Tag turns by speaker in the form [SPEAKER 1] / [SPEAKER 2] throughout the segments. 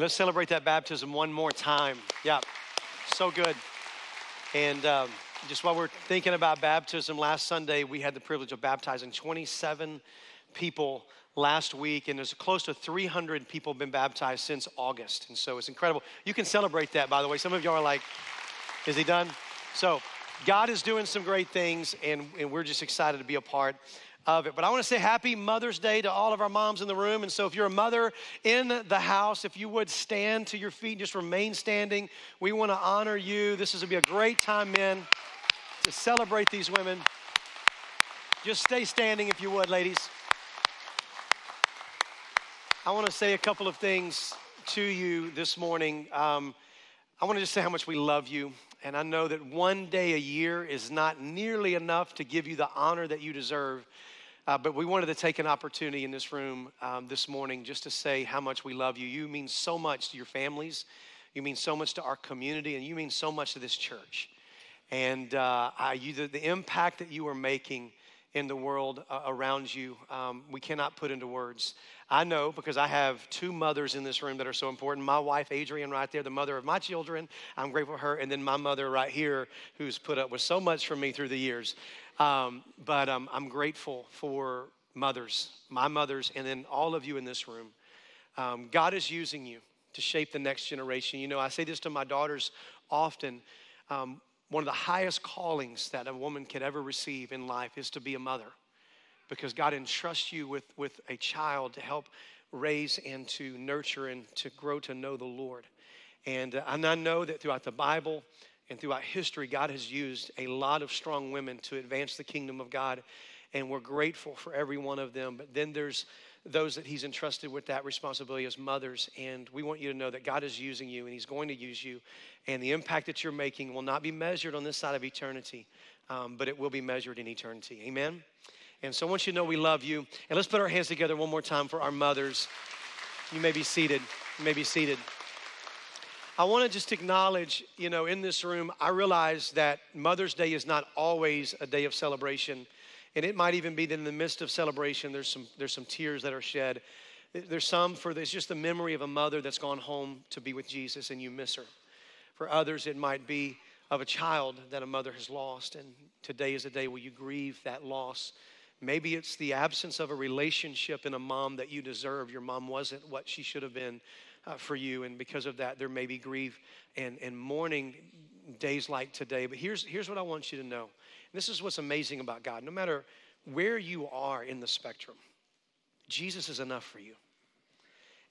[SPEAKER 1] Hey, let's celebrate that baptism one more time. Yeah, so good. And um, just while we're thinking about baptism, last Sunday we had the privilege of baptizing 27 people last week, and there's close to 300 people been baptized since August. And so it's incredible. You can celebrate that, by the way. Some of y'all are like, is he done? So God is doing some great things, and, and we're just excited to be a part of it. But I want to say happy Mother's Day to all of our moms in the room. And so, if you're a mother in the house, if you would stand to your feet, and just remain standing. We want to honor you. This is going to be a great time, men, to celebrate these women. Just stay standing if you would, ladies. I want to say a couple of things to you this morning. Um, I want to just say how much we love you. And I know that one day a year is not nearly enough to give you the honor that you deserve. Uh, but we wanted to take an opportunity in this room um, this morning just to say how much we love you. You mean so much to your families, you mean so much to our community, and you mean so much to this church. And uh, I, you, the, the, impact that you are making in the world uh, around you, um, we cannot put into words. I know because I have two mothers in this room that are so important. My wife, Adrienne, right there, the mother of my children. I'm grateful for her. And then my mother, right here, who's put up with so much from me through the years. Um, but um, I'm grateful for mothers, my mothers, and then all of you in this room. Um, God is using you to shape the next generation. You know, I say this to my daughters often. Um, one of the highest callings that a woman could ever receive in life is to be a mother because God entrusts you with, with a child to help raise and to nurture and to grow to know the Lord. And, uh, and I know that throughout the Bible and throughout history, God has used a lot of strong women to advance the kingdom of God. And we're grateful for every one of them. But then there's those that He's entrusted with that responsibility as mothers. And we want you to know that God is using you and He's going to use you. And the impact that you're making will not be measured on this side of eternity, um, but it will be measured in eternity. Amen? And so I want you to know we love you. And let's put our hands together one more time for our mothers. You may be seated. You may be seated. I want to just acknowledge, you know, in this room, I realize that Mother's Day is not always a day of celebration. And it might even be that in the midst of celebration, there's some, there's some tears that are shed. There's some for it's just the memory of a mother that's gone home to be with Jesus and you miss her. For others, it might be of a child that a mother has lost. And today is a day where you grieve that loss Maybe it's the absence of a relationship in a mom that you deserve. Your mom wasn't what she should have been uh, for you, and because of that, there may be grief and, and mourning days like today. But here's, here's what I want you to know. This is what's amazing about God. No matter where you are in the spectrum, Jesus is enough for you.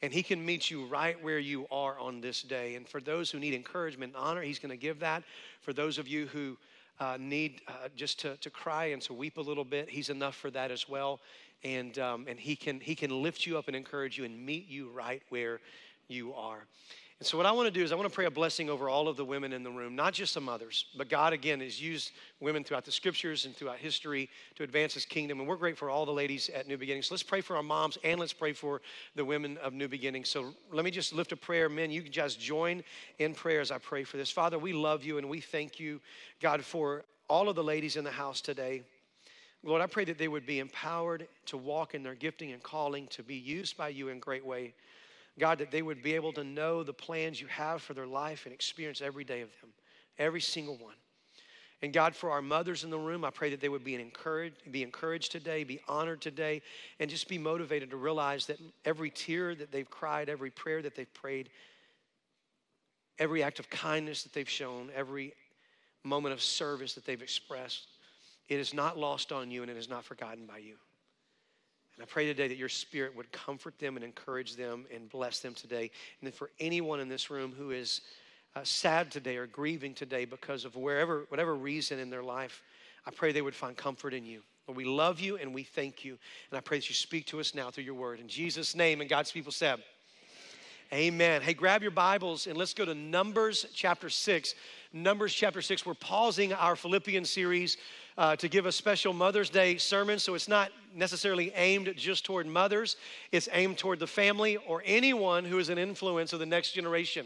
[SPEAKER 1] And he can meet you right where you are on this day. And for those who need encouragement and honor, he's going to give that. For those of you who uh, need uh, just to, to cry and to weep a little bit, He's enough for that as well. And, um, and he, can, he can lift you up and encourage you and meet you right where you are. And so, what I want to do is, I want to pray a blessing over all of the women in the room, not just the mothers, but God, again, has used women throughout the scriptures and throughout history to advance His kingdom. And we're grateful for all the ladies at New Beginnings. So let's pray for our moms and let's pray for the women of New Beginnings. So, let me just lift a prayer. Men, you can just join in prayer as I pray for this. Father, we love you and we thank you, God, for all of the ladies in the house today. Lord, I pray that they would be empowered to walk in their gifting and calling, to be used by you in great way. God, that they would be able to know the plans you have for their life and experience every day of them, every single one. And God, for our mothers in the room, I pray that they would be encouraged, be encouraged today, be honored today, and just be motivated to realize that every tear that they've cried, every prayer that they've prayed, every act of kindness that they've shown, every moment of service that they've expressed, it is not lost on you and it is not forgotten by you. And I pray today that your spirit would comfort them and encourage them and bless them today. And then for anyone in this room who is uh, sad today or grieving today because of wherever, whatever reason in their life, I pray they would find comfort in you. Lord, we love you and we thank you. And I pray that you speak to us now through your word. In Jesus' name, and God's people said, Amen. Hey, grab your Bibles and let's go to Numbers chapter 6. Numbers chapter 6. We're pausing our Philippian series uh, to give a special Mother's Day sermon. So it's not necessarily aimed just toward mothers, it's aimed toward the family or anyone who is an influence of the next generation.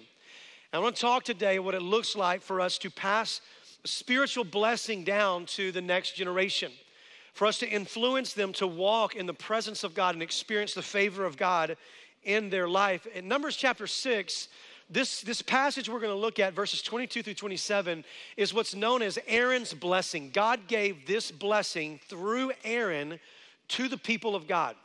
[SPEAKER 1] And I want to talk today what it looks like for us to pass spiritual blessing down to the next generation. For us to influence them to walk in the presence of God and experience the favor of God in their life. In Numbers chapter 6, this, this passage we're going to look at, verses 22 through 27, is what's known as Aaron's blessing. God gave this blessing through Aaron to the people of God.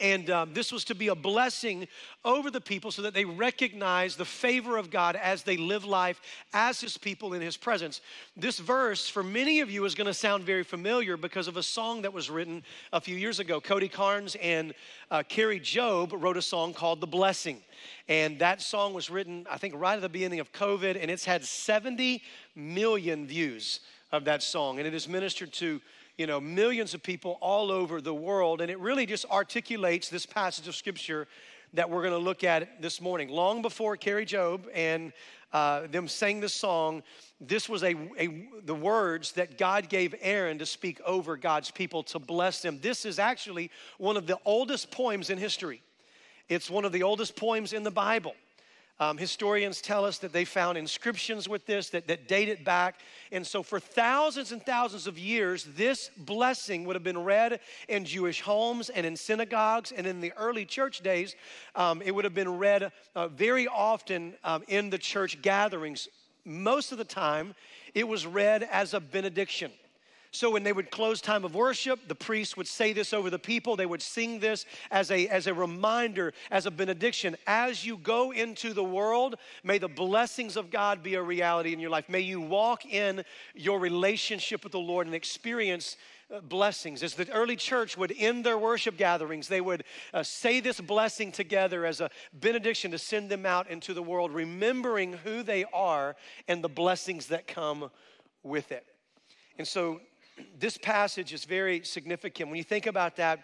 [SPEAKER 1] And um, this was to be a blessing over the people so that they recognize the favor of God as they live life as His people in His presence. This verse, for many of you, is going to sound very familiar because of a song that was written a few years ago. Cody Carnes and uh, Kari Jobe wrote a song called The Blessing. And that song was written, I think, right at the beginning of COVID, and it's had 70 million views of that song. And it is ministered to you know, millions of people all over the world. And it really just articulates this passage of scripture that we're going to look at this morning. Long before Kari Jobe and uh, them sang this song, this was a, a, the words that God gave Aaron to speak over God's people to bless them. This is actually one of the oldest poems in history. It's one of the oldest poems in the Bible. Um, historians tell us that they found inscriptions with this that, that date it back. And so, for thousands and thousands of years, this blessing would have been read in Jewish homes and in synagogues. And in the early church days, um, it would have been read uh, very often um, in the church gatherings. Most of the time, it was read as a benediction. So when they would close time of worship, the priests would say this over the people. They would sing this as a, as a reminder, as a benediction. As you go into the world, may the blessings of God be a reality in your life. May you walk in your relationship with the Lord and experience uh, blessings. As the early church would end their worship gatherings, they would uh, say this blessing together as a benediction to send them out into the world, remembering who they are and the blessings that come with it. And so this passage is very significant. When you think about that,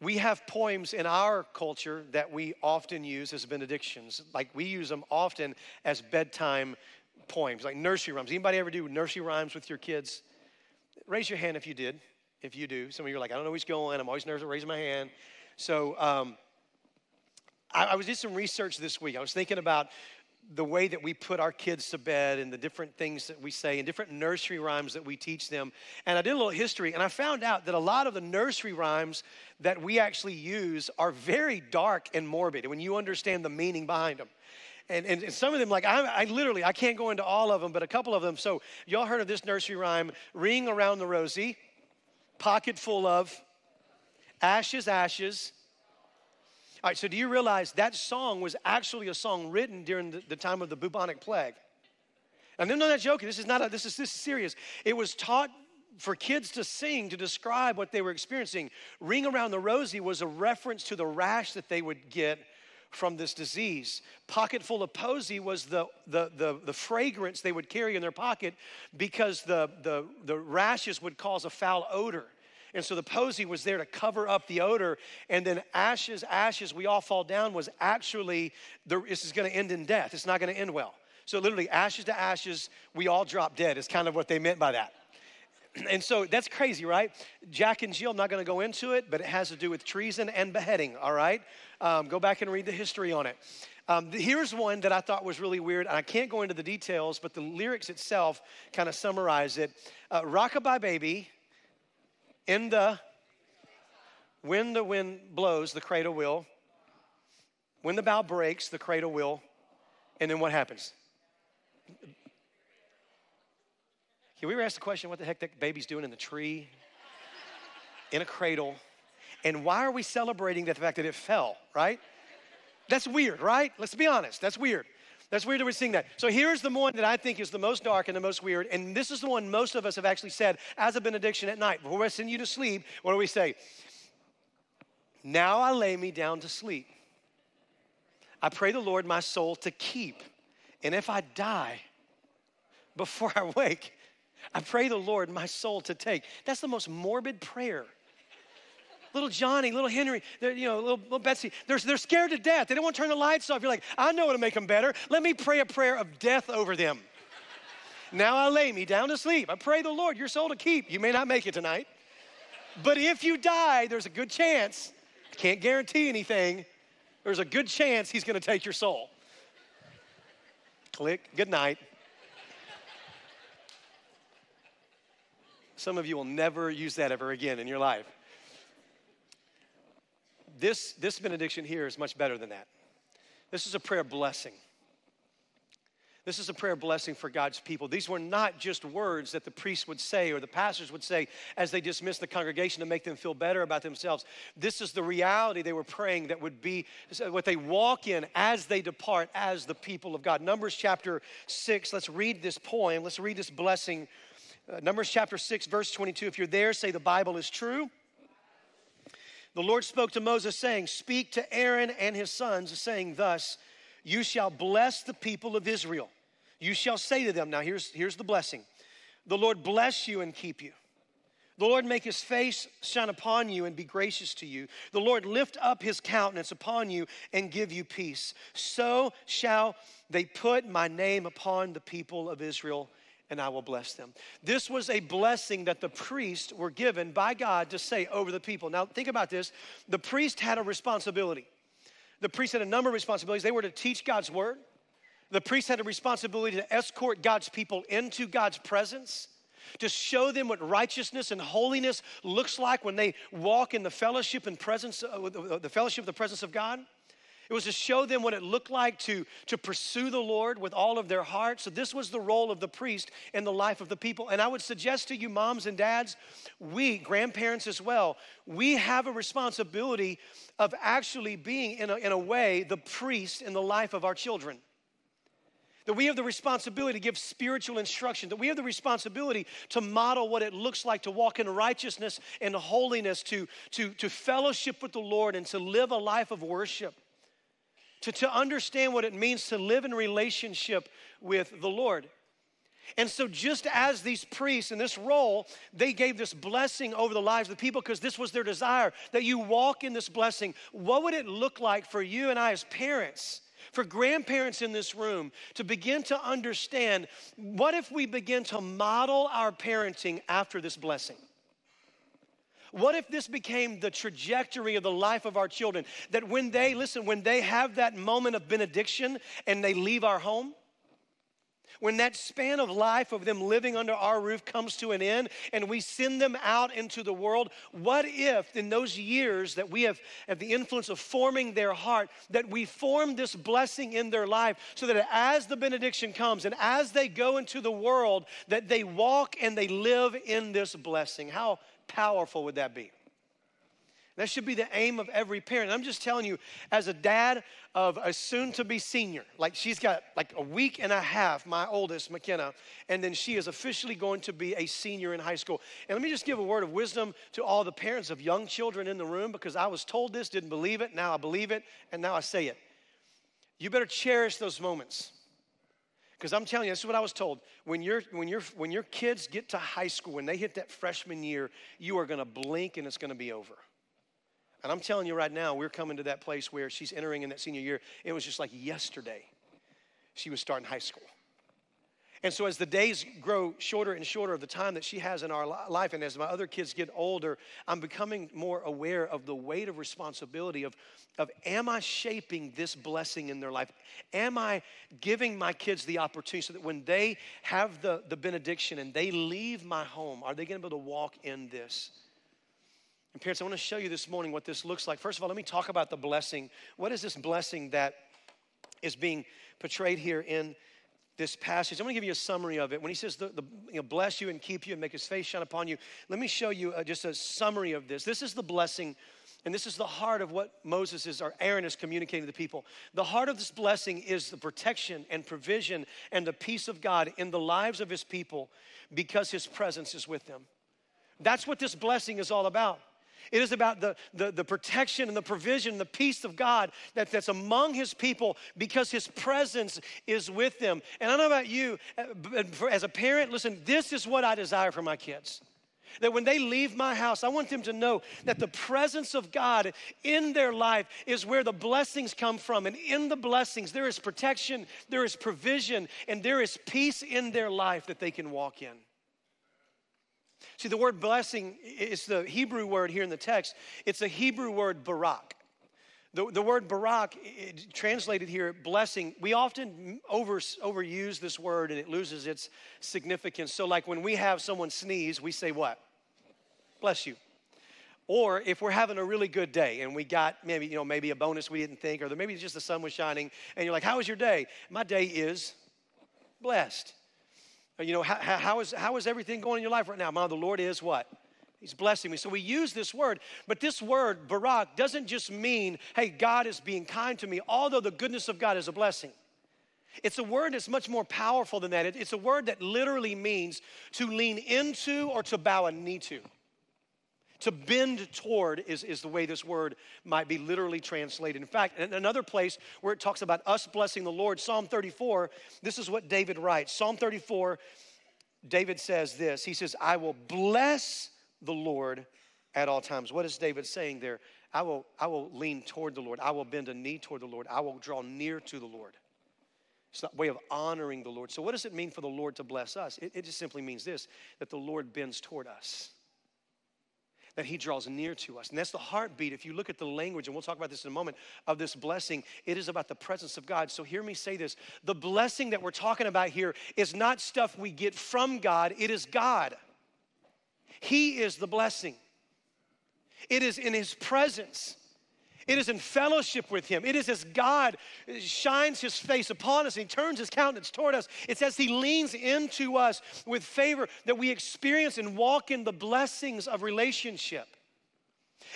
[SPEAKER 1] we have poems in our culture that we often use as benedictions. Like we use them often as bedtime poems, like nursery rhymes. Anybody ever do nursery rhymes with your kids? Raise your hand if you did. If you do, some of you are like, I don't know who's going. I'm always nervous raising my hand. So um, I, I was did some research this week. I was thinking about the way that we put our kids to bed and the different things that we say and different nursery rhymes that we teach them. And I did a little history and I found out that a lot of the nursery rhymes that we actually use are very dark and morbid when you understand the meaning behind them. And, and, and some of them, like I, I literally, I can't go into all of them, but a couple of them. So y'all heard of this nursery rhyme, ring around the rosy, pocket full of ashes, ashes, all right, so do you realize that song was actually a song written during the, the time of the bubonic plague? And I'm not joking. This is not a, this is this is serious. It was taught for kids to sing to describe what they were experiencing. Ring around the rosy was a reference to the rash that they would get from this disease. Pocket full of posy was the, the, the, the, fragrance they would carry in their pocket because the, the, the rashes would cause a foul odor. And so the posy was there to cover up the odor. And then ashes, ashes, we all fall down was actually, the, this is going to end in death. It's not going to end well. So literally, ashes to ashes, we all drop dead, is kind of what they meant by that. And so that's crazy, right? Jack and Jill, I'm not going to go into it, but it has to do with treason and beheading, all right? Um, go back and read the history on it. Um, here's one that I thought was really weird, and I can't go into the details, but the lyrics itself kind of summarize it. Uh, Rockabye Baby, in the when the wind blows, the cradle will. When the bow breaks, the cradle will. And then what happens? We were asked the question what the heck that baby's doing in the tree, in a cradle? And why are we celebrating the fact that it fell, right? That's weird, right? Let's be honest. That's weird. That's weird that we're seeing that. So here's the one that I think is the most dark and the most weird. And this is the one most of us have actually said as a benediction at night. Before I send you to sleep, what do we say? Now I lay me down to sleep. I pray the Lord my soul to keep. And if I die before I wake, I pray the Lord my soul to take. That's the most morbid prayer little Johnny, little Henry, you know, little, little Betsy, they're, they're scared to death. They don't want to turn the lights off. You're like, I know how to make them better. Let me pray a prayer of death over them. now I lay me down to sleep. I pray the Lord your soul to keep. You may not make it tonight. But if you die, there's a good chance, can't guarantee anything, there's a good chance he's going to take your soul. Click, good night. Some of you will never use that ever again in your life. This, this benediction here is much better than that. This is a prayer blessing. This is a prayer blessing for God's people. These were not just words that the priests would say or the pastors would say as they dismissed the congregation to make them feel better about themselves. This is the reality they were praying that would be what they walk in as they depart as the people of God. Numbers chapter 6, let's read this poem. Let's read this blessing. Uh, Numbers chapter 6, verse 22. If you're there, say the Bible is true. The Lord spoke to Moses, saying, Speak to Aaron and his sons, saying, Thus, you shall bless the people of Israel. You shall say to them, now here's, here's the blessing the Lord bless you and keep you. The Lord make his face shine upon you and be gracious to you. The Lord lift up his countenance upon you and give you peace. So shall they put my name upon the people of Israel and I will bless them. This was a blessing that the priests were given by God to say over the people. Now, think about this the priest had a responsibility. The priest had a number of responsibilities. They were to teach God's word, the priest had a responsibility to escort God's people into God's presence, to show them what righteousness and holiness looks like when they walk in the fellowship and presence, uh, the fellowship of the presence of God. It was to show them what it looked like to, to pursue the Lord with all of their heart. So, this was the role of the priest in the life of the people. And I would suggest to you, moms and dads, we, grandparents as well, we have a responsibility of actually being, in a, in a way, the priest in the life of our children that we have the responsibility to give spiritual instruction, that we have the responsibility to model what it looks like to walk in righteousness and holiness, to, to, to fellowship with the Lord and to live a life of worship, to, to understand what it means to live in relationship with the Lord. And so, just as these priests in this role, they gave this blessing over the lives of the people because this was their desire that you walk in this blessing. What would it look like for you and I as parents? for grandparents in this room to begin to understand what if we begin to model our parenting after this blessing? What if this became the trajectory of the life of our children? That when they, listen, when they have that moment of benediction and they leave our home, when that span of life of them living under our roof comes to an end and we send them out into the world, what if in those years that we have, the influence of forming their heart, that we form this blessing in their life so that as the benediction comes and as they go into the world, that they walk and they live in this blessing? How powerful would that be? That should be the aim of every parent. I'm just telling you, as a dad of a soon to be senior, like she's got like a week and a half, my oldest, McKenna, and then she is officially going to be a senior in high school. And let me just give a word of wisdom to all the parents of young children in the room because I was told this, didn't believe it, now I believe it, and now I say it. You better cherish those moments. Because I'm telling you, this is what I was told. When, you when, you when your kids get to high school, when they hit that freshman year, you are going to blink and it's going to be over. And I'm telling you right now, we're coming to that place where she's entering in that senior year. It was just like yesterday she was starting high school. And so, as the days grow shorter and shorter of the time that she has in our life, and as my other kids get older, I'm becoming more aware of the weight of responsibility of, of am I shaping this blessing in their life? Am I giving my kids the opportunity so that when they have the, the benediction and they leave my home, are they going to be able to walk in this? And parents, I want to show you this morning what this looks like. First of all, let me talk about the blessing. What is this blessing that is being portrayed here in this passage? I'm going to give you a summary of it. When he says, the, the you know, bless you and keep you and make his face shine upon you, let me show you uh, just a summary of this. This is the blessing, and this is the heart of what Moses is, or Aaron is communicating to the people. The heart of this blessing is the protection and provision and the peace of God in the lives of his people because his presence is with them. That's what this blessing is all about. It is about the, the, the, protection and the provision, the peace of God that, that's among His people because His presence is with them. And I don't know about you, uh, as a parent, listen, this is what I desire for my kids. That when they leave my house, I want them to know that the presence of God in their life is where the blessings come from. And in the blessings, there is protection, there is provision, and there is peace in their life that they can walk in. See, the word blessing is the Hebrew word here in the text. It's a Hebrew word barak. The, the word barak, translated here, blessing, we often over, overuse this word and it loses its significance. So, like when we have someone sneeze, we say what? Bless you. Or if we're having a really good day and we got maybe, you know, maybe a bonus we didn't think, or maybe just the sun was shining, and you're like, How was your day? My day is blessed. Uh, you know, how, how, is, how is everything going in your life right now? Mom, the Lord is what? He's blessing me. So we use this word, but this word, Barak, doesn't just mean, hey, God is being kind to me, although the goodness of God is a blessing. It's a word that's much more powerful than that. It's a word that literally means to lean into or to bow a knee to. To bend toward is, is the way this word might be literally translated. In fact, in another place where it talks about us blessing the Lord, Psalm 34, this is what David writes. Psalm 34, David says this He says, I will bless the Lord at all times. What is David saying there? I will, I will lean toward the Lord. I will bend a knee toward the Lord. I will draw near to the Lord. It's a way of honoring the Lord. So, what does it mean for the Lord to bless us? It, it just simply means this that the Lord bends toward us that he draws near to us. And that's the heartbeat. If you look at the language, and we'll talk about this in a moment, of this blessing, it is about the presence of God. So hear me say this the blessing that we're talking about here is not stuff we get from God, it is God. He is the blessing, it is in his presence. It is in fellowship with Him. It is as God shines His face upon us and He turns His countenance toward us. It's as He leans into us with favor that we experience and walk in the blessings of relationship.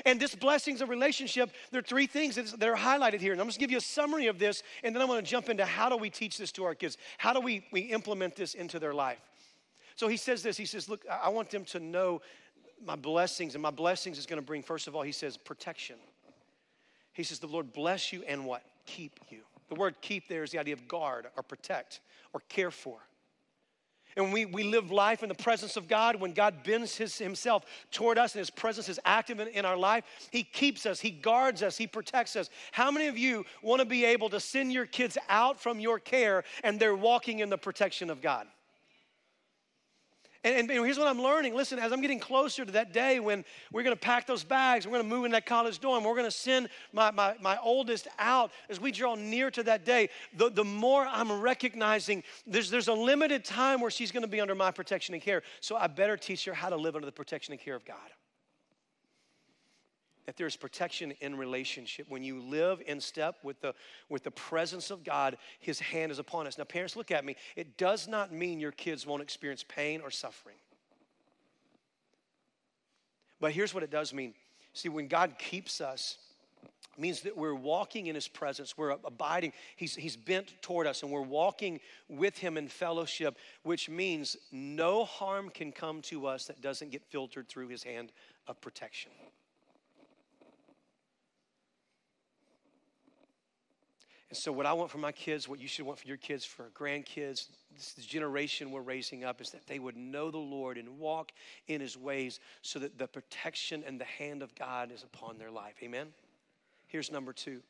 [SPEAKER 1] And this blessings of relationship, there are three things that are highlighted here. And I'm just give you a summary of this, and then I'm going to jump into how do we teach this to our kids? How do we, we implement this into their life? So he says this. He says, Look, I want them to know my blessings, and my blessings is going to bring, first of all, he says, protection. He says, The Lord bless you and what? Keep you. The word keep there is the idea of guard or protect or care for. And we, we live life in the presence of God, when God bends his, himself toward us and his presence is active in, in our life, he keeps us, he guards us, he protects us. How many of you want to be able to send your kids out from your care and they're walking in the protection of God? And, and, here's what I'm learning. Listen, as I'm getting closer to that day when we're going to pack those bags, we're going to move in that college dorm, we're going to send my, my, my oldest out, as we draw near to that day, the, the more I'm recognizing there's, there's a limited time where she's going to be under my protection and care. So I better teach her how to live under the protection and care of God that there's protection in relationship. When you live in step with the, with the presence of God, His hand is upon us. Now, parents, look at me. It does not mean your kids won't experience pain or suffering. But here's what it does mean. See, when God keeps us, means that we're walking in his presence we're abiding he's, he's bent toward us and we're walking with him in fellowship which means no harm can come to us that doesn't get filtered through his hand of protection And so, what I want for my kids, what you should want for your kids, for grandkids, this, this generation we're raising up, is that they would know the Lord and walk in His ways so that the protection and the hand of God is upon their life. Amen? Here's number two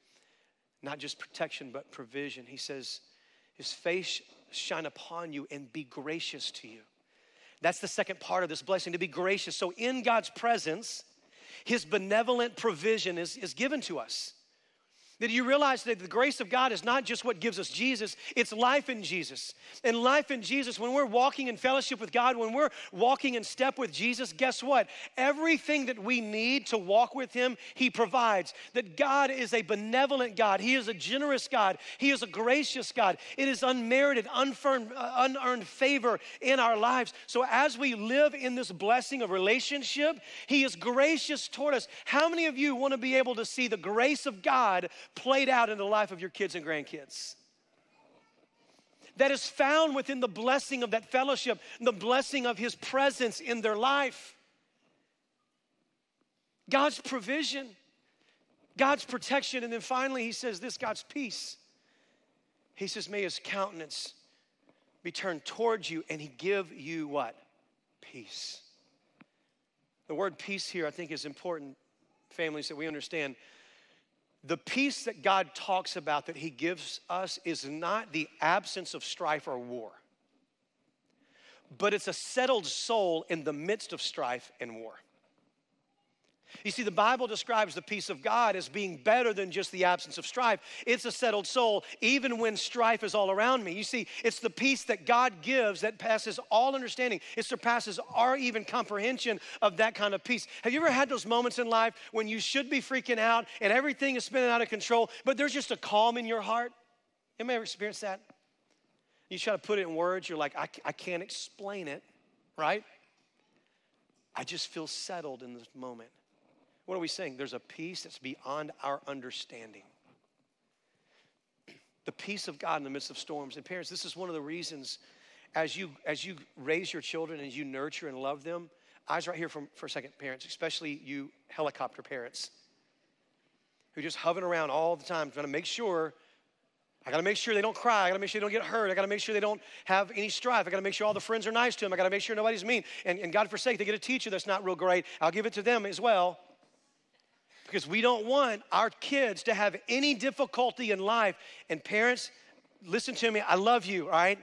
[SPEAKER 1] not just protection, but provision. He says, His face shine upon you and be gracious to you. That's the second part of this blessing, to be gracious. So, in God's presence, His benevolent provision is, is given to us. That you realize that the grace of God is not just what gives us Jesus, it's life in Jesus. And life in Jesus, when we're walking in fellowship with God, when we're walking in step with Jesus, guess what? Everything that we need to walk with Him, He provides. That God is a benevolent God, He is a generous God, He is a gracious God. It is unmerited, unearned, uh, unearned favor in our lives. So as we live in this blessing of relationship, He is gracious toward us. How many of you want to be able to see the grace of God? Played out in the life of your kids and grandkids. That is found within the blessing of that fellowship, the blessing of His presence in their life. God's provision, God's protection, and then finally He says this God's peace. He says, May His countenance be turned towards you and He give you what? Peace. The word peace here, I think, is important, families, that we understand the peace that God talks about that He gives us is not the absence of strife or war, but it's a settled soul in the midst of strife and war. You see, the Bible describes the peace of God as being better than just the absence of strife. It's a settled soul, even when strife is all around me. You see, it's the peace that God gives that passes all understanding. It surpasses our even comprehension of that kind of peace. Have you ever had those moments in life when you should be freaking out and everything is spinning out of control, but there's just a calm in your heart? Anybody ever experienced that? You try to put it in words, you're like, I, I can't explain it, right? I just feel settled in this moment. What are we saying? There's a peace that's beyond our understanding. The peace of God in the midst of storms. And parents, this is one of the reasons as you as you raise your children and you nurture and love them. Eyes right here for a second, parents, especially you helicopter parents who just hovering around all the time, trying to make sure I gotta make sure they don't cry. I gotta make sure they don't get hurt. I gotta make sure they don't have any strife. I gotta make sure all the friends are nice to them. I gotta make sure nobody's mean. And, and God forsake, they get a teacher that's not real great. I'll give it to them as well because we don't want our kids to have any difficulty in life. And parents, listen to me, I love you, all right?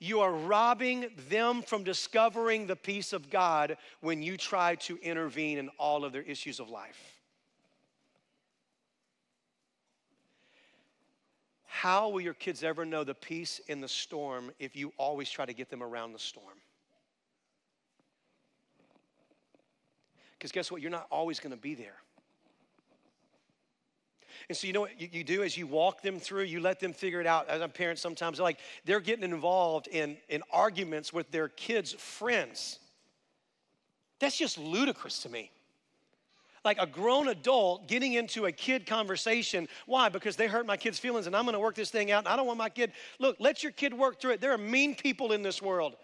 [SPEAKER 1] You are robbing them from discovering the peace of God when you try to intervene in all of their issues of life. How will your kids ever know the peace in the storm if you always try to get them around the storm? Because guess what? You're not always going to be there. And so, you know what you, do is you walk them through, you let them figure it out. As a parent, sometimes they're like, they're getting involved in, in arguments with their kids' friends. That's just ludicrous to me. Like a grown adult getting into a kid conversation. Why? Because they hurt my kid's feelings and I'm gonna work this thing out and I don't want my kid. Look, let your kid work through it. There are mean people in this world.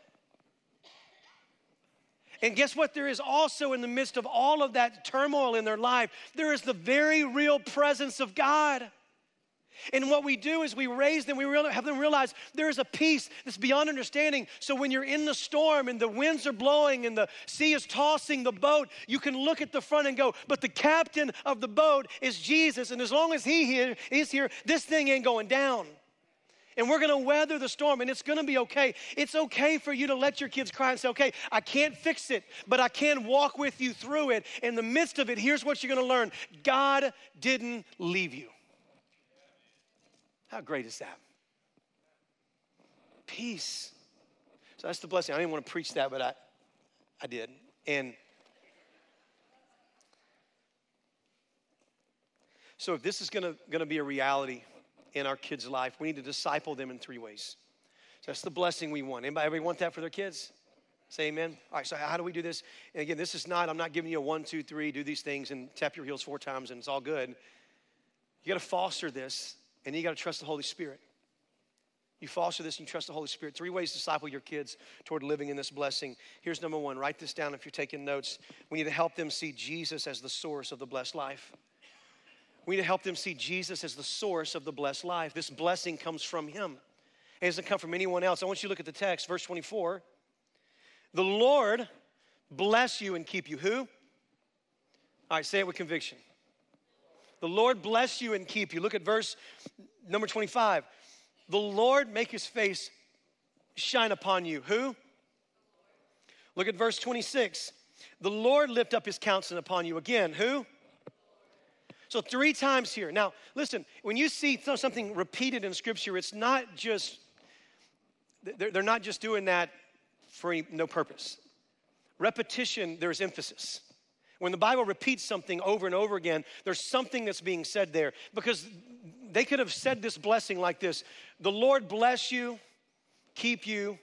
[SPEAKER 1] And guess what? There is also in the midst of all of that turmoil in their life, there is the very real presence of God. And what we do is we raise them, we have them realize there is a peace that's beyond understanding. So when you're in the storm and the winds are blowing and the sea is tossing the boat, you can look at the front and go, but the captain of the boat is Jesus. And as long as he here, is here, this thing ain't going down and we're gonna weather the storm and it's gonna be okay. It's okay for you to let your kids cry and say, okay, I can't fix it, but I can walk with you through it. In the midst of it, here's what you're gonna learn God didn't leave you. How great is that? Peace. So that's the blessing. I didn't want to preach that, but I, I did. And so if this is gonna, gonna be a reality, in our kids' life. We need to disciple them in three ways. So that's the blessing we want. Anybody, want that for their kids? Say amen. All right, so how do we do this? And again, this is not, I'm not giving you a one, two, three, do these things and tap your heels four times and it's all good. You got to foster this and you got to trust the Holy Spirit. You foster this and you trust the Holy Spirit. Three ways to disciple your kids toward living in this blessing. Here's number one write this down if you're taking notes. We need to help them see Jesus as the source of the blessed life. We need to help them see Jesus as the source of the blessed life. This blessing comes from Him. It doesn't come from anyone else. I want you to look at the text, verse 24. The Lord bless you and keep you. Who? All right, say it with conviction. The Lord bless you and keep you. Look at verse number 25. The Lord make his face shine upon you. Who? Look at verse 26. The Lord lift up his countenance upon you. Again, who? So, three times here. Now, listen, when you see something repeated in Scripture, it's not just, they're not just doing that for no purpose. Repetition, there's emphasis. When the Bible repeats something over and over again, there's something that's being said there. Because they could have said this blessing like this The Lord bless you, keep you,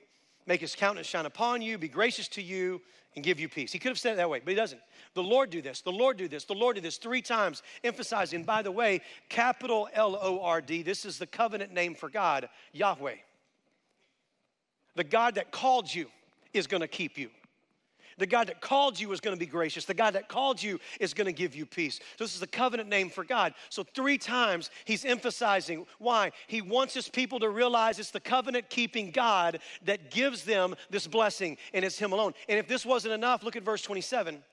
[SPEAKER 1] make his countenance shine upon you, be gracious to you, and give you peace. He could have said it that way, but he doesn't. The Lord do this, the Lord do this, the Lord do this, three times, emphasizing, by the way, capital L O R D, this is the covenant name for God, Yahweh. The God that called you is gonna keep you. The God that called you is going to be gracious. The God that called you is going to give you peace. So, this is the covenant name for God. So, three times he's emphasizing why? He wants his people to realize it's the covenant keeping God that gives them this blessing, and it's him alone. And if this wasn't enough, look at verse 27.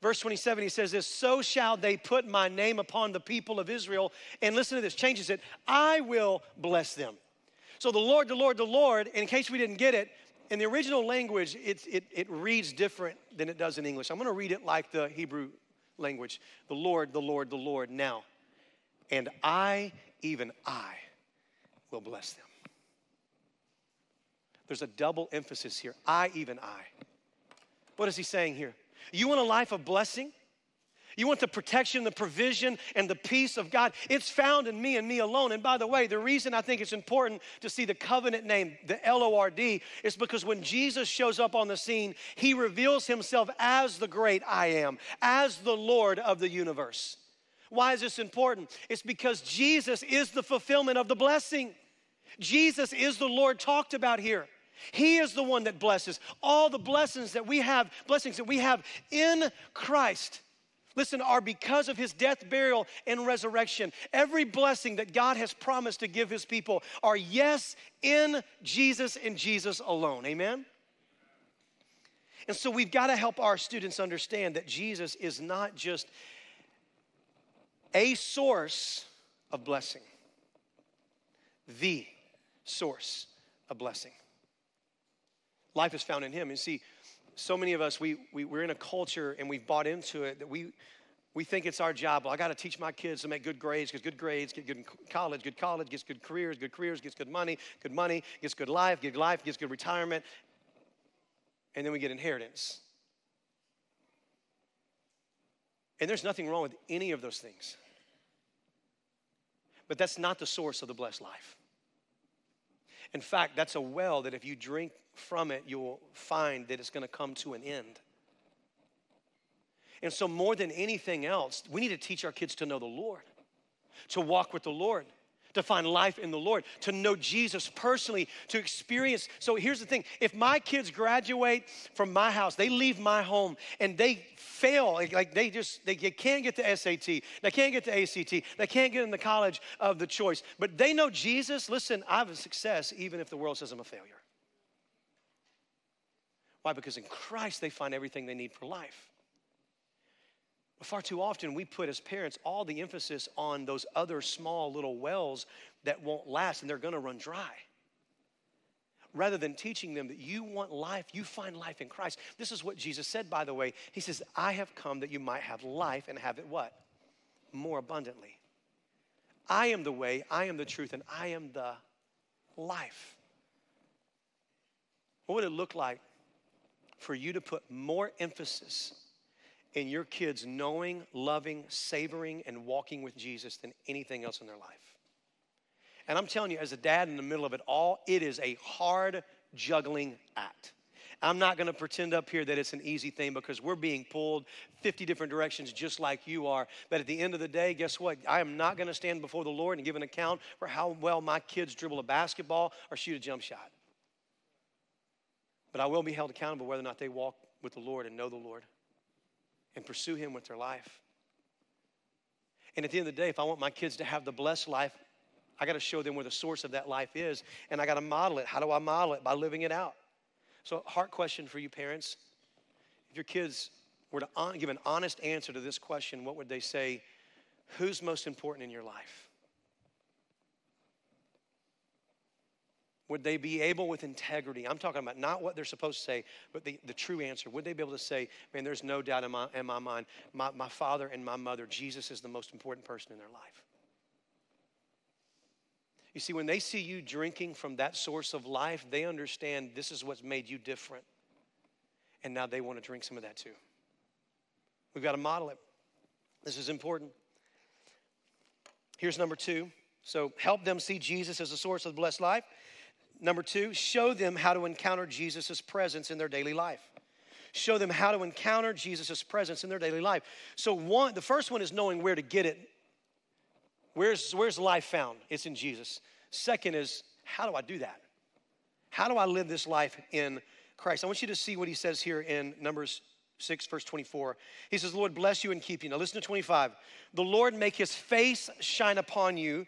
[SPEAKER 1] Verse 27, he says this So shall they put my name upon the people of Israel. And listen to this, changes it. I will bless them. So the Lord, the Lord, the Lord, in case we didn't get it, in the original language, it, it, it reads different than it does in English. I'm going to read it like the Hebrew language the Lord, the Lord, the Lord now. And I, even I, will bless them. There's a double emphasis here. I, even I. What is he saying here? You want a life of blessing? You want the protection, the provision, and the peace of God. It's found in me and me alone. And by the way, the reason I think it's important to see the covenant name, the L O R D, is because when Jesus shows up on the scene, he reveals himself as the great I am, as the Lord of the universe. Why is this important? It's because Jesus is the fulfillment of the blessing. Jesus is the Lord talked about here. He is the one that blesses. All the blessings that we have, blessings that we have in Christ listen, are because of his death, burial, and resurrection. Every blessing that God has promised to give his people are yes in Jesus and Jesus alone. Amen? And so we've got to help our students understand that Jesus is not just a source of blessing, the source of blessing. Life is found in him. And see, so many of us, we, we, we're in a culture and we've bought into it that we, we think it's our job. Well, I got to teach my kids to make good grades, get good grades, get good college, good college, gets good careers, good careers, gets good money, good money, gets good life, good life, gets good retirement. And then we get inheritance. And there's nothing wrong with any of those things. But that's not the source of the blessed life. In fact, that's a well that if you drink from it, you'll find that it's going to come to an end. And so, more than anything else, we need to teach our kids to know the Lord, to walk with the Lord, to find life in the Lord, to know Jesus personally, to experience. So, here's the thing if my kids graduate from my house, they leave my home, and they fail, like, they just, they can't get the SAT, they can't get the ACT, they can't get in the college of the choice, but they know Jesus, listen, I have a success even if the world says I'm a failure. Why? Because in Christ they find everything they need for life. Far too often, we put as parents all the emphasis on those other small little wells that won't last and they're gonna run dry. Rather than teaching them that you want life, you find life in Christ. This is what Jesus said, by the way. He says, I have come that you might have life and have it what? More abundantly. I am the way, I am the truth, and I am the life. What would it look like for you to put more emphasis in your kids knowing, loving, savoring, and walking with Jesus than anything else in their life. And I'm telling you, as a dad in the middle of it all, it is a hard juggling act. I'm not going to pretend up here that it's an easy thing because we're being pulled 50 different directions just like you are. But at the end of the day, guess what? I am not going to stand before the Lord and give an account for how well my kids dribble a basketball or shoot a jump shot. But I will be held accountable whether or not they walk with the Lord and know the Lord and pursue Him with their life. And at the end of the day, if I want my kids to have the blessed life, I got to show them where the source of that life is, and I got to model it. How do I model it? By living it out. So, heart question for you parents: If your kids were to give an honest answer to this question, what would they say? Who's most important in your life? Would they be able with integrity? I'm talking about not what they're supposed to say, but the, the true answer. Would they be able to say, man, there's no doubt in my, in my mind, my, my father and my mother, Jesus is the most important person in their life? You see, when they see you drinking from that source of life, they understand this is what's made you different. And now they want to drink some of that too. We've got to model it. This is important. Here's number two. So help them see Jesus as the source of the blessed life. Number two, show them how to encounter Jesus' presence in their daily life. Show them how to encounter Jesus' presence in their daily life. So, one, the first one is knowing where to get it. Where's, where's life found? It's in Jesus. Second is, how do I do that? How do I live this life in Christ? I want you to see what he says here in Numbers 6, verse 24. He says, Lord bless you and keep you. Now listen to 25. The Lord make his face shine upon you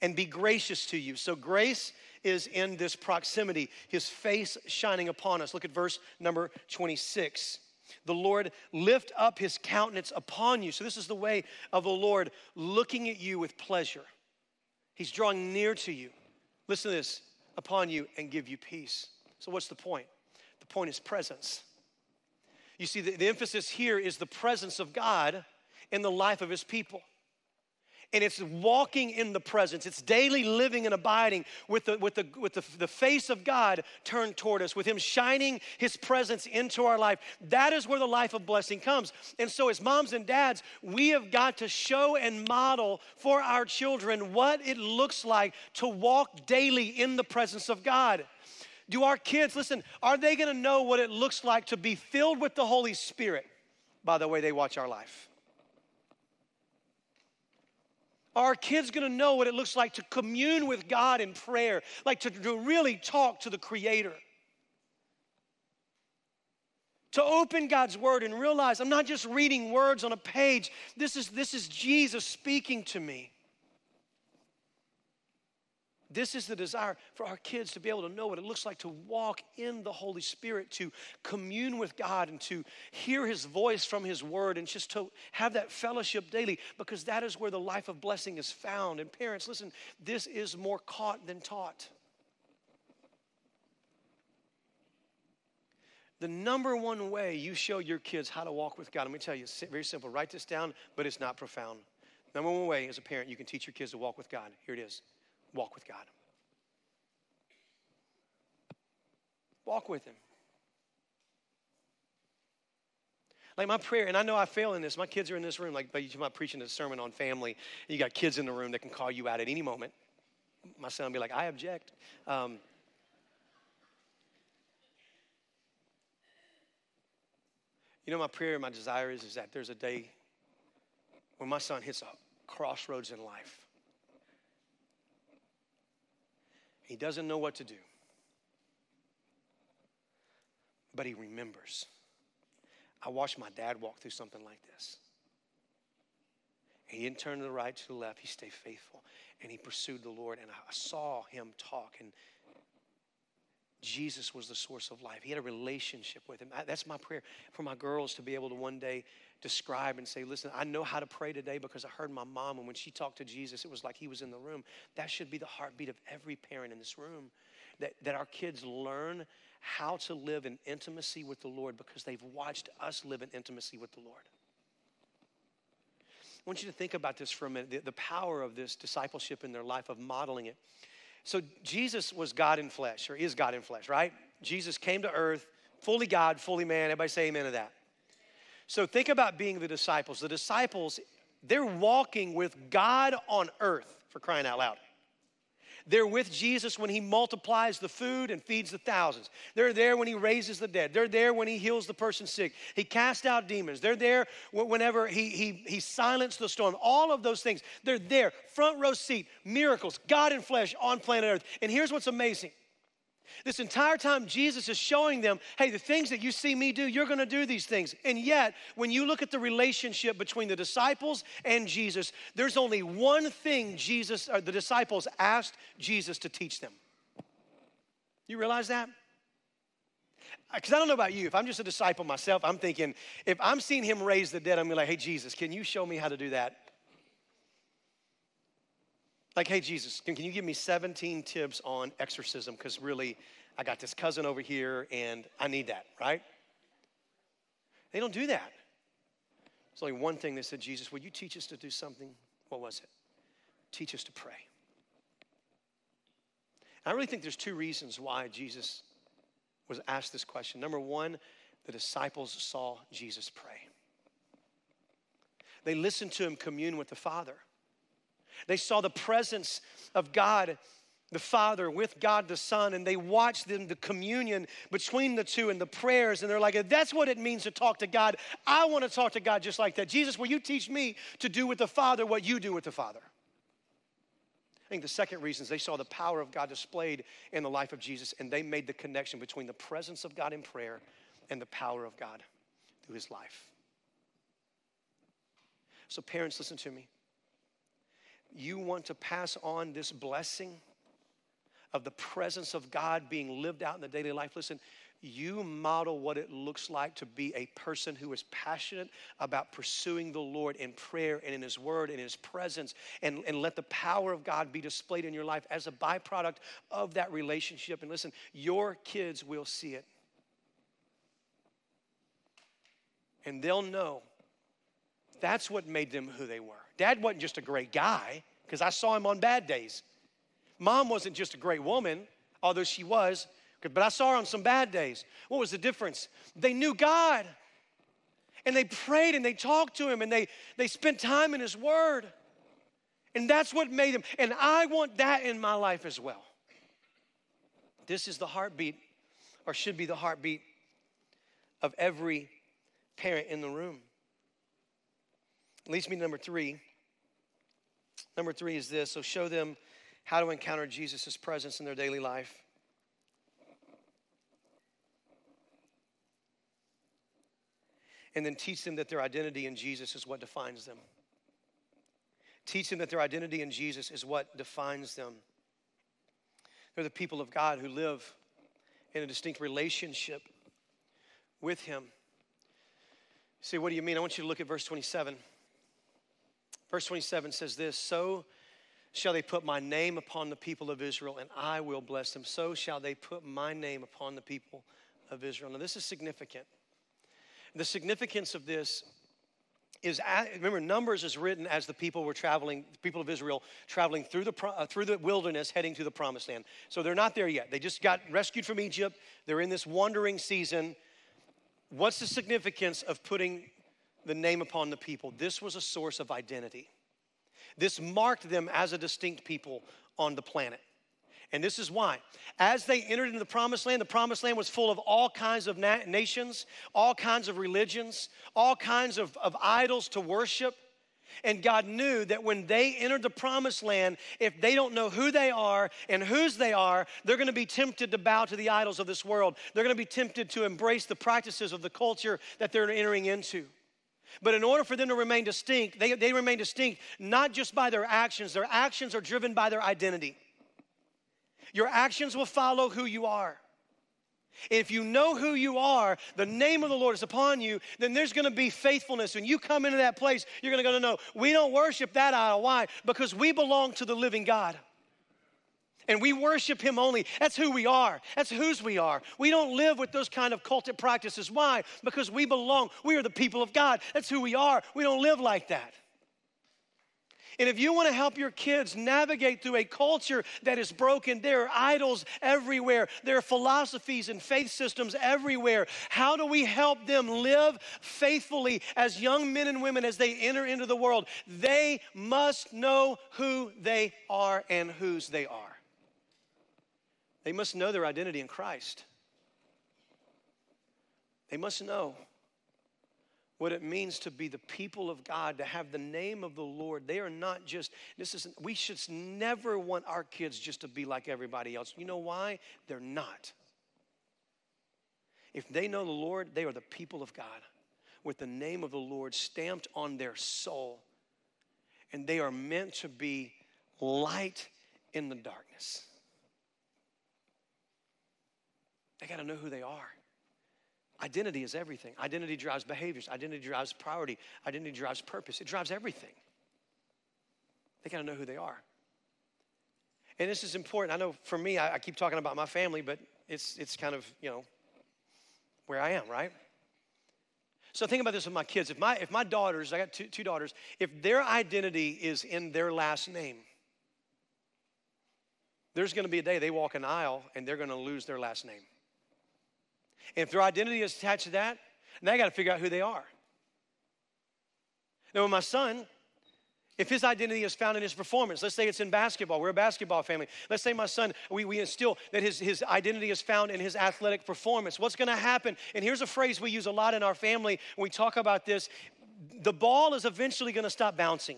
[SPEAKER 1] and be gracious to you. So grace is in this proximity, his face shining upon us. Look at verse number 26. The Lord lift up his countenance upon you. So, this is the way of the Lord looking at you with pleasure. He's drawing near to you. Listen to this upon you and give you peace. So, what's the point? The point is presence. You see, the, the emphasis here is the presence of God in the life of his people and it's walking in the presence. It's daily living and abiding with the, with the, with the, the face of God turned toward us, with Him shining His presence into our life. That is where the life of blessing comes. And so, as moms and dads, we have got to show and model for our children what it looks like to walk daily in the presence of God. Do our kids, listen, are they gonna know what it looks like to be filled with the Holy Spirit by the way they watch our life? Are our kids gonna know what it looks like to commune with God in prayer, like to, to really talk to the Creator? To open God's Word and realize I'm not just reading words on a page, this is, this is Jesus speaking to me. This is the desire for our kids to be able to know what it looks like to walk in the Holy Spirit, to commune with God, and to hear His voice from His Word, and just to have that fellowship daily, because that is where the life of blessing is found. And parents, listen, this is more caught than taught. The number one way you show your kids how to walk with God, let me tell you, it's very simple. Write this down, but it's not profound. Number one way as a parent you can teach your kids to walk with God. Here it is walk with God. Walk with Him. Like my prayer, and I know I fail in this. My kids are in this room, like but might preaching a sermon on family. you got kids in the room that can call you out at any moment. My son will be like, I object. Um, you know, my prayer and my desire is, is that there's a day when my son hits a crossroads in life. He doesn't know what to do, but he remembers. I watched my dad walk through something like this. He didn't turn to the right, to the left. He stayed faithful and he pursued the Lord. And I saw him talk, and Jesus was the source of life. He had a relationship with him. That's my prayer for my girls to be able to one day describe and say, Listen, I know how to pray today because I heard my mom, and when she talked to Jesus, it was like he was in the room. That should be the heartbeat of every parent in this room. That, that our kids learn how to live in intimacy with the Lord because they've watched us live in intimacy with the Lord. I want you to think about this for a minute the, the power of this discipleship in their life, of modeling it. So, Jesus was God in flesh, or is God in flesh, right? Jesus came to earth, fully God, fully man. Everybody say amen to that. So think about being the disciples. The disciples, they're walking with God on earth for crying out loud. They're with Jesus when he multiplies the food and feeds the thousands. They're there when he raises the dead. They're there when he heals the person sick. He casts out demons. They're there whenever he, he, he silenced the storm. All of those things, they're there. Front row seat, miracles, God in flesh on planet Earth. And here's what's amazing this entire time, Jesus is showing them, hey, the things that you see me do, you're gonna do these things. And yet, when you look at the relationship between the disciples and Jesus, there's only one thing Jesus, or the disciples asked Jesus to teach them. You realize that? Uh, because I don't know about you, if I'm just a disciple myself, I'm thinking, if I'm seeing him raise the dead, I'm gonna be like, hey, Jesus, can you show me how to do that? Like, hey, Jesus, can, can you give me 17 tips on exorcism? Because really, I got this cousin over here and I need that, right? They don't do that. There's only one thing they said, Jesus, would you teach us to do something? What was it? Teach us to pray. I really think there's two reasons why Jesus was asked this question. Number one, the disciples saw Jesus pray. They listened to him commune with the Father. They saw the presence of God the Father with God the Son, and they watched them, the communion between the two and the prayers, and they're like, that's what it means to talk to God. I want to talk to God just like that. Jesus, will you teach me to do with the Father what you do with the Father? I think the second reason is they saw the power of God displayed in the life of Jesus, and they made the connection between the presence of God in prayer and the power of God through his life. So, parents, listen to me you want to pass on this blessing of the presence of God being lived out in the daily life, listen, you model what it looks like to be a person who is passionate about pursuing the Lord in prayer and in His Word and His presence, and, and let the power of God be displayed in your life as a byproduct of that relationship. And listen, your kids will see it. And they'll know that's what made them who they were. Dad wasn't just a great guy, because I saw him on bad days. Mom wasn't just a great woman, although she was, but I saw her on some bad days. What was the difference? They knew God. And they prayed and they talked to Him and they, they spent time in His Word. And that's what made them. And I want that in my life as well. This is the heartbeat, or should be the heartbeat, of every parent in the room. Leads me to number three. Number three is this so show them how to encounter Jesus' presence in their daily life. and then teach them that their identity in Jesus is what defines them. Teach them that their identity in Jesus is what defines them. They're the people of God who live in a distinct relationship with Him. See, what do you mean? I want you to look at verse 27. Verse 27 says this So shall they put my name upon the people of Israel, and I will bless them. So shall they put my name upon the people of Israel. Now, this is significant. The significance of this is remember numbers is written as the people were traveling the people of israel traveling through the uh, through the wilderness heading to the promised land so they're not there yet they just got rescued from egypt they're in this wandering season what's the significance of putting the name upon the people this was a source of identity this marked them as a distinct people on the planet and this is why. As they entered into the promised land, the promised land was full of all kinds of na- nations, all kinds of religions, all kinds of, of idols to worship. And God knew that when they entered the promised land, if they don't know who they are and whose they are, they're going to be tempted to bow to the idols of this world. They're going to be tempted to embrace the practices of the culture that they're entering into. But in order for them to remain distinct, they, they remain distinct not just by their actions, their actions are driven by their identity. Your actions will follow who you are. If you know who you are, the name of the Lord is upon you, then there's going to be faithfulness. When you come into that place, you're going to go, no, we don't worship that idol. Why? Because we belong to the living God. And we worship Him only. That's who we are. That's whose we are. We don't live with those kind of cultic practices. Why? Because we belong. We are the people of God. That's who we are. We don't live like that. And if you want to help your kids navigate through a culture that is broken, there are idols everywhere, there are philosophies and faith systems everywhere. How do we help them live faithfully as young men and women as they enter into the world? They must know who they are and whose they are. They must know their identity in Christ. They must know what it means to be the people of God, to have the name of the Lord. They are not just, this isn't, we should never want our kids just to be like everybody else. You know why? They're not. If they know the Lord, they are the people of God with the name of the Lord stamped on their soul. And they are meant to be light in the darkness. They got to know who they are. Identity is everything. Identity drives behaviors. Identity drives priority. Identity drives purpose. It drives everything. They got to know who they are. And this is important. I know for me, I, I, keep talking about my family, but it's, it's kind of, you know, where I am, right? So think about this with my kids. If my, if my daughters, I got two, two daughters, if their identity is in their last name, there's going to be a day they walk an aisle and they're going to lose their last name. And if their identity is attached to that, now I got to figure out who they are. Now, with my son, if his identity is found in his performance, let's say it's in basketball, we're a basketball family. Let's say my son, we, we instill that his, his identity is found in his athletic performance. What's gonna happen? And here's a phrase we use a lot in our family when we talk about this the ball is eventually gonna stop bouncing.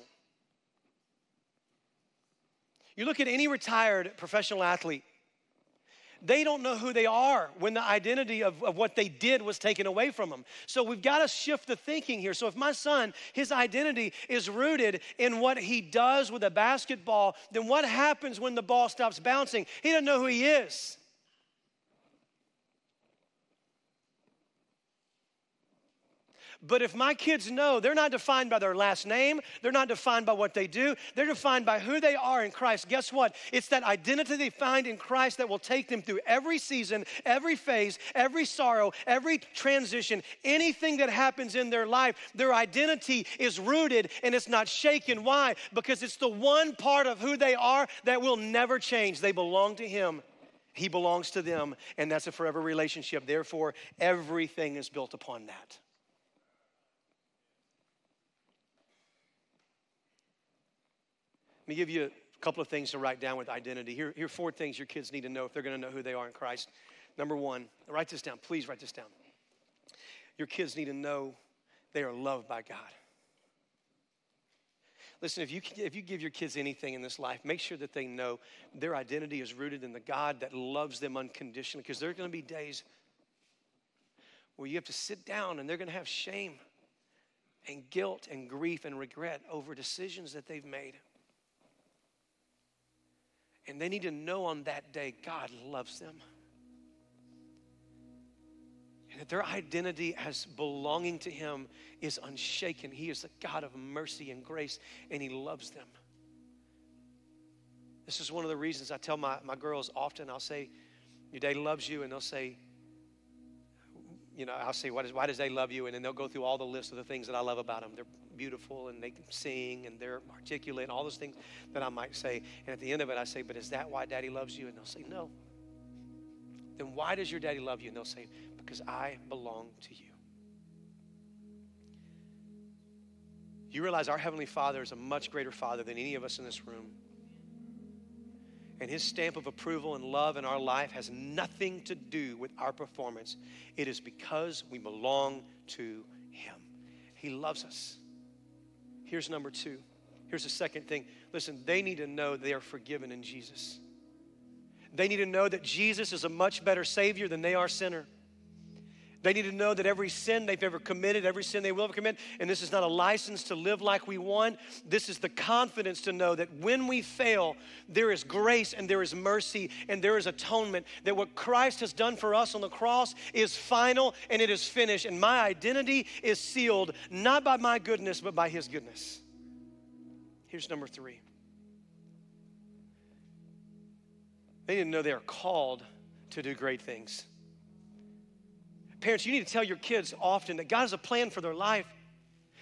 [SPEAKER 1] You look at any retired professional athlete, they don't know who they are when the identity of, of what they did was taken away from them. So we've got to shift the thinking here. So if my son, his identity is rooted in what he does with a basketball, then what happens when the ball stops bouncing? He doesn't know who he is. But if my kids know they're not defined by their last name, they're not defined by what they do, they're defined by who they are in Christ. Guess what? It's that identity they find in Christ that will take them through every season, every phase, every sorrow, every transition, anything that happens in their life. Their identity is rooted and it's not shaken. Why? Because it's the one part of who they are that will never change. They belong to Him. He belongs to them, and that's a forever relationship. Therefore, everything is built upon that. Let me give you a couple of things to write down with identity. Here, here are four things your kids need to know if they're going to know who they are in Christ. Number one, write this down. Please write this down. Your kids need to know they are loved by God. Listen, if you, if you give your kids anything in this life, make sure that they know their identity is rooted in the God that loves them unconditionally because there are going to be days where you have to sit down and they're going to have shame and guilt and grief and regret over decisions that they've made. And they need to know on that day God loves them. And that their identity as belonging to Him is unshaken. He is a God of mercy and grace, and He loves them. This is one of the reasons I tell my, my girls often, I'll say, Your daddy loves you, and they'll say, you know, I'll say, why does, why does they love you? And then they'll go through all the list of the things that I love about them. They're beautiful and they can sing and they're articulate and all those things that I might say. And at the end of it, I say, but is that why daddy loves you? And they'll say, no. Then why does your daddy love you? And they'll say, because I belong to you. You realize our Heavenly Father is a much greater Father than any of us in this room. And His stamp of approval and love in our life has nothing to do with our performance. It is because we belong to Him. He loves us. Here's number two. Here's the second thing. Listen, they need to know they are forgiven in Jesus. They need to know that Jesus is a much better Savior than they are sinner. They need to know that every sin they've ever committed, every sin they will ever commit, and this is not a license to live like we want. This is the confidence to know that when we fail, there is grace and there is mercy and there is atonement. That what Christ has done for us on the cross is final and it is finished. And my identity is sealed not by my goodness, but by His goodness. Here's number three. They didn't know they are called to do great things. Parents, you need to tell your kids often that God has a plan for their life.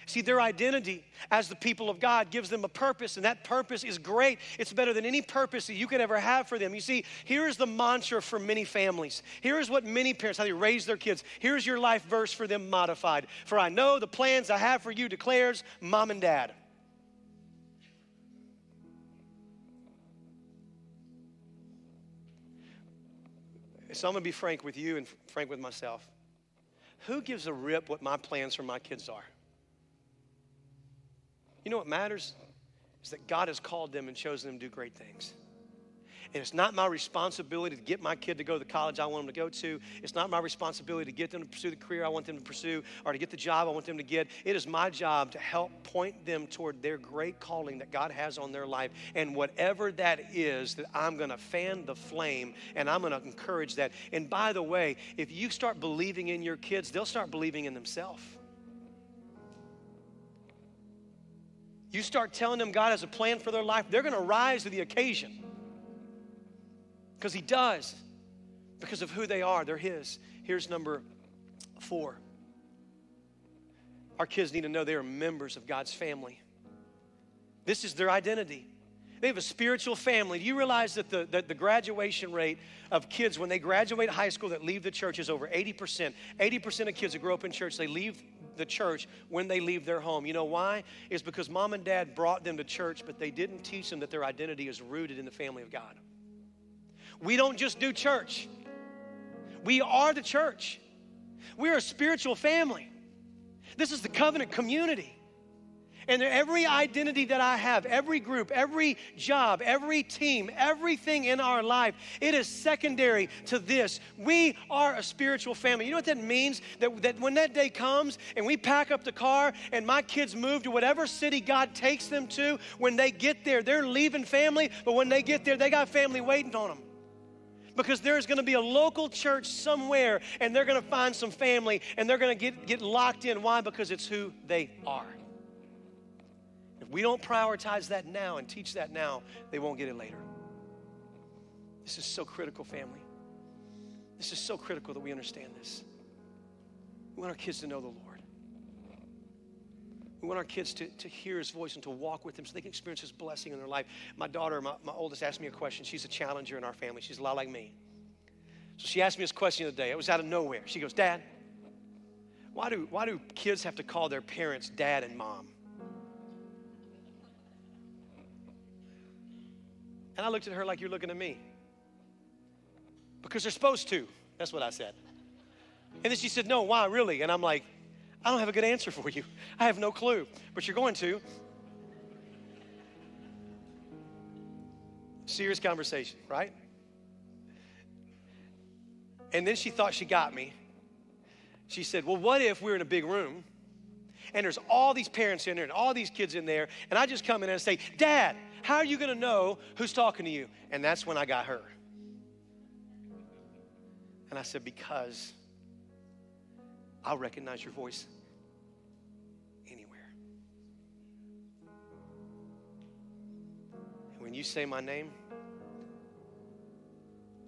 [SPEAKER 1] See, their identity as the people of God gives them a purpose, and that purpose is great. It's better than any purpose that you could ever have for them. You see, here's the mantra for many families. Here's what many parents, how they raise their kids. Here's your life verse for them modified. For I know the plans I have for you, declares mom and dad. So I'm going to be frank with you and frank with myself. Who gives a rip what my plans for my kids are? You know what matters? Is that God has called them and chosen them to do great things. And it's not my responsibility to get my kid to go to the college I want them to go to. It's not my responsibility to get them to pursue the career I want them to pursue or to get the job I want them to get. It is my job to help point them toward their great calling that God has on their life. And whatever that is, that I'm going to fan the flame and I'm going to encourage that. And by the way, if you start believing in your kids, they'll start believing in themselves. You start telling them God has a plan for their life, they're going to rise to the occasion. Because He does, because of who they are. They're His. Here's number four our kids need to know they are members of God's family. This is their identity. They have a spiritual family. Do you realize that the, that the graduation rate of kids when they graduate high school that leave the church is over 80%? 80% of kids that grow up in church, they leave the church when they leave their home. You know why? It's because mom and dad brought them to church, but they didn't teach them that their identity is rooted in the family of God. We don't just do church, we are the church. We are a spiritual family. This is the covenant community. And every identity that I have, every group, every job, every team, everything in our life, it is secondary to this. We are a spiritual family. You know what that means? That, that when that day comes and we pack up the car and my kids move to whatever city God takes them to, when they get there, they're leaving family, but when they get there, they got family waiting on them. Because there's going to be a local church somewhere and they're going to find some family and they're going to get, get locked in. Why? Because it's who they are. If we don't prioritize that now and teach that now, they won't get it later. This is so critical, family. This is so critical that we understand this. We want our kids to know the Lord. We want our kids to, to hear his voice and to walk with him so they can experience his blessing in their life. My daughter, my, my oldest, asked me a question. She's a challenger in our family. She's a lot like me. So she asked me this question the other day. It was out of nowhere. She goes, Dad, why do, why do kids have to call their parents dad and mom? And I looked at her like you're looking at me. Because they're supposed to. That's what I said. And then she said, No, why, really? And I'm like, I don't have a good answer for you. I have no clue, but you're going to. Serious conversation, right? And then she thought she got me. She said, Well, what if we're in a big room and there's all these parents in there and all these kids in there, and I just come in and say, Dad, how are you going to know who's talking to you? And that's when I got her. And I said, Because I'll recognize your voice when you say my name,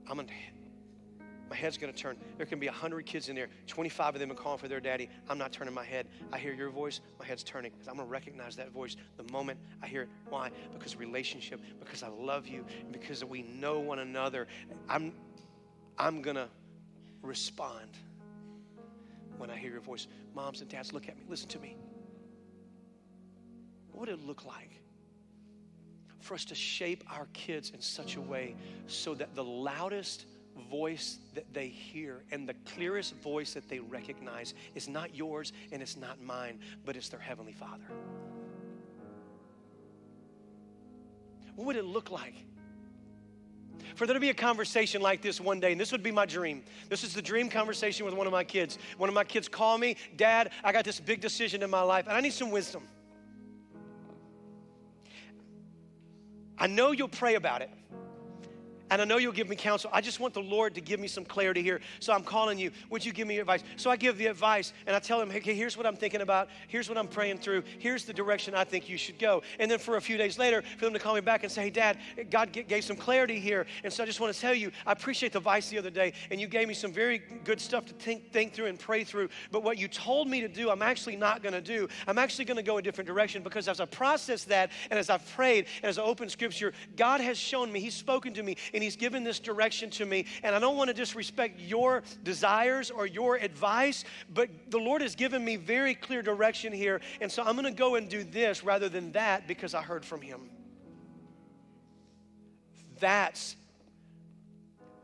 [SPEAKER 1] I'm gonna my head's gonna turn. There can be a hundred kids in there, 25 of them are calling for their daddy. I'm not turning my head. I hear your voice, my head's turning. Because I'm gonna recognize that voice the moment I hear it. Why? Because relationship, because I love you, because we know one another. I'm I'm gonna respond when I hear your voice. Moms and dads, look at me. Listen to me. What would it look like for us to shape our kids in such a way so that the loudest voice that they hear and the clearest voice that they recognize is not yours and it's not mine, but it's their Heavenly Father? What would it look like? for there to be a conversation like this one day, and this would be my dream. This is the dream conversation with one of my kids. One of my kids call me, Dad, I got this big decision in my life, and I need some wisdom. I know you'll pray about it. And I know you'll give me counsel. I just want the Lord to give me some clarity here. So I'm calling you. Would you give me advice? So I give the advice and I tell him, okay, here's what I'm thinking about. Here's what I'm praying through. Here's the direction I think you should go. And then for a few days later, for them to call me back and say, hey, Dad, God gave some clarity here. And so I just want to tell you, I appreciate the advice the other day. And you gave me some very good stuff to think, think through and pray through. But what you told me to do, I'm actually not going to do. I'm actually going to go a different direction because as I process that and as I've prayed and as I open scripture, God has shown me, He's spoken to me, and He's given this direction to me. And I don't want to disrespect your desires or your advice, but the Lord has given me very clear direction here. And so I'm going to go and do this rather than that because I heard from Him. That's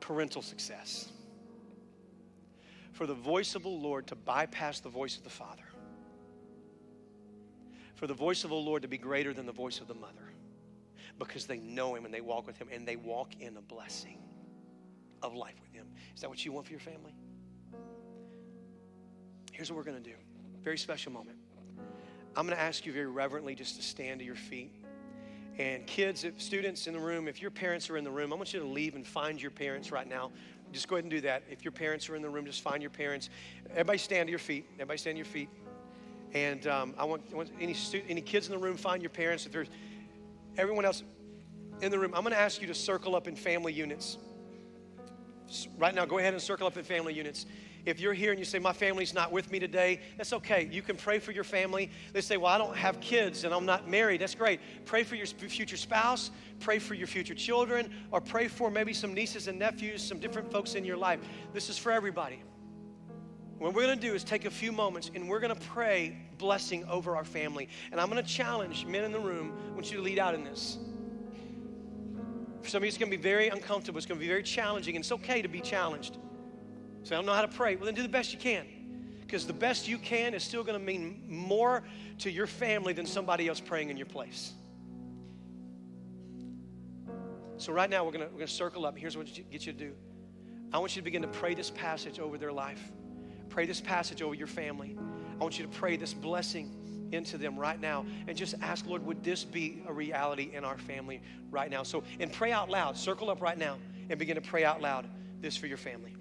[SPEAKER 1] parental success. For the voice of the Lord to bypass the voice of the Father. For the voice of the Lord to be greater than the voice of the mother because they know him and they walk with him and they walk in a blessing of life with Him. Is that what you want for your family? Here's what we're going to do. Very special moment. I'm going to ask you very reverently just to stand to your feet. And kids, if students in the room, if your parents are in the room, I want you to leave and find your parents right now. Just go ahead and do that. If your parents are in the room, just find your parents. Everybody stand to your feet. Everybody stand to your feet. And um, I, want, I want, any stu- any kids in the room find your parents. If there's everyone else in the room, I'm going to ask you to circle up in family units right now, go ahead and circle up in family units. If you're here and you say, My family's not with me today, that's okay. You can pray for your family. They say, Well, I don't have kids and I'm not married. That's great. Pray for your future spouse, pray for your future children, or pray for maybe some nieces and nephews, some different folks in your life. This is for everybody. What we're going to do is take a few moments and we're going to pray blessing over our family. And I'm going to challenge men in the room. I want you to lead out in this. For some of you, it's going to be very uncomfortable. It's going to be very challenging, and it's okay to be challenged. So I don't know how to pray. Well, then do the best you can. Because the best you can is still going to mean more to your family than somebody else praying in your place. So right now, we're going we're to circle up. Here's what I get you to do. I want you to begin to pray this passage over their life. Pray this passage over your family. I want you to pray this blessing into them right now and just ask, Lord, would this be a reality in our family right now? So, and pray out loud. Circle up right now and begin to pray out loud this for your family.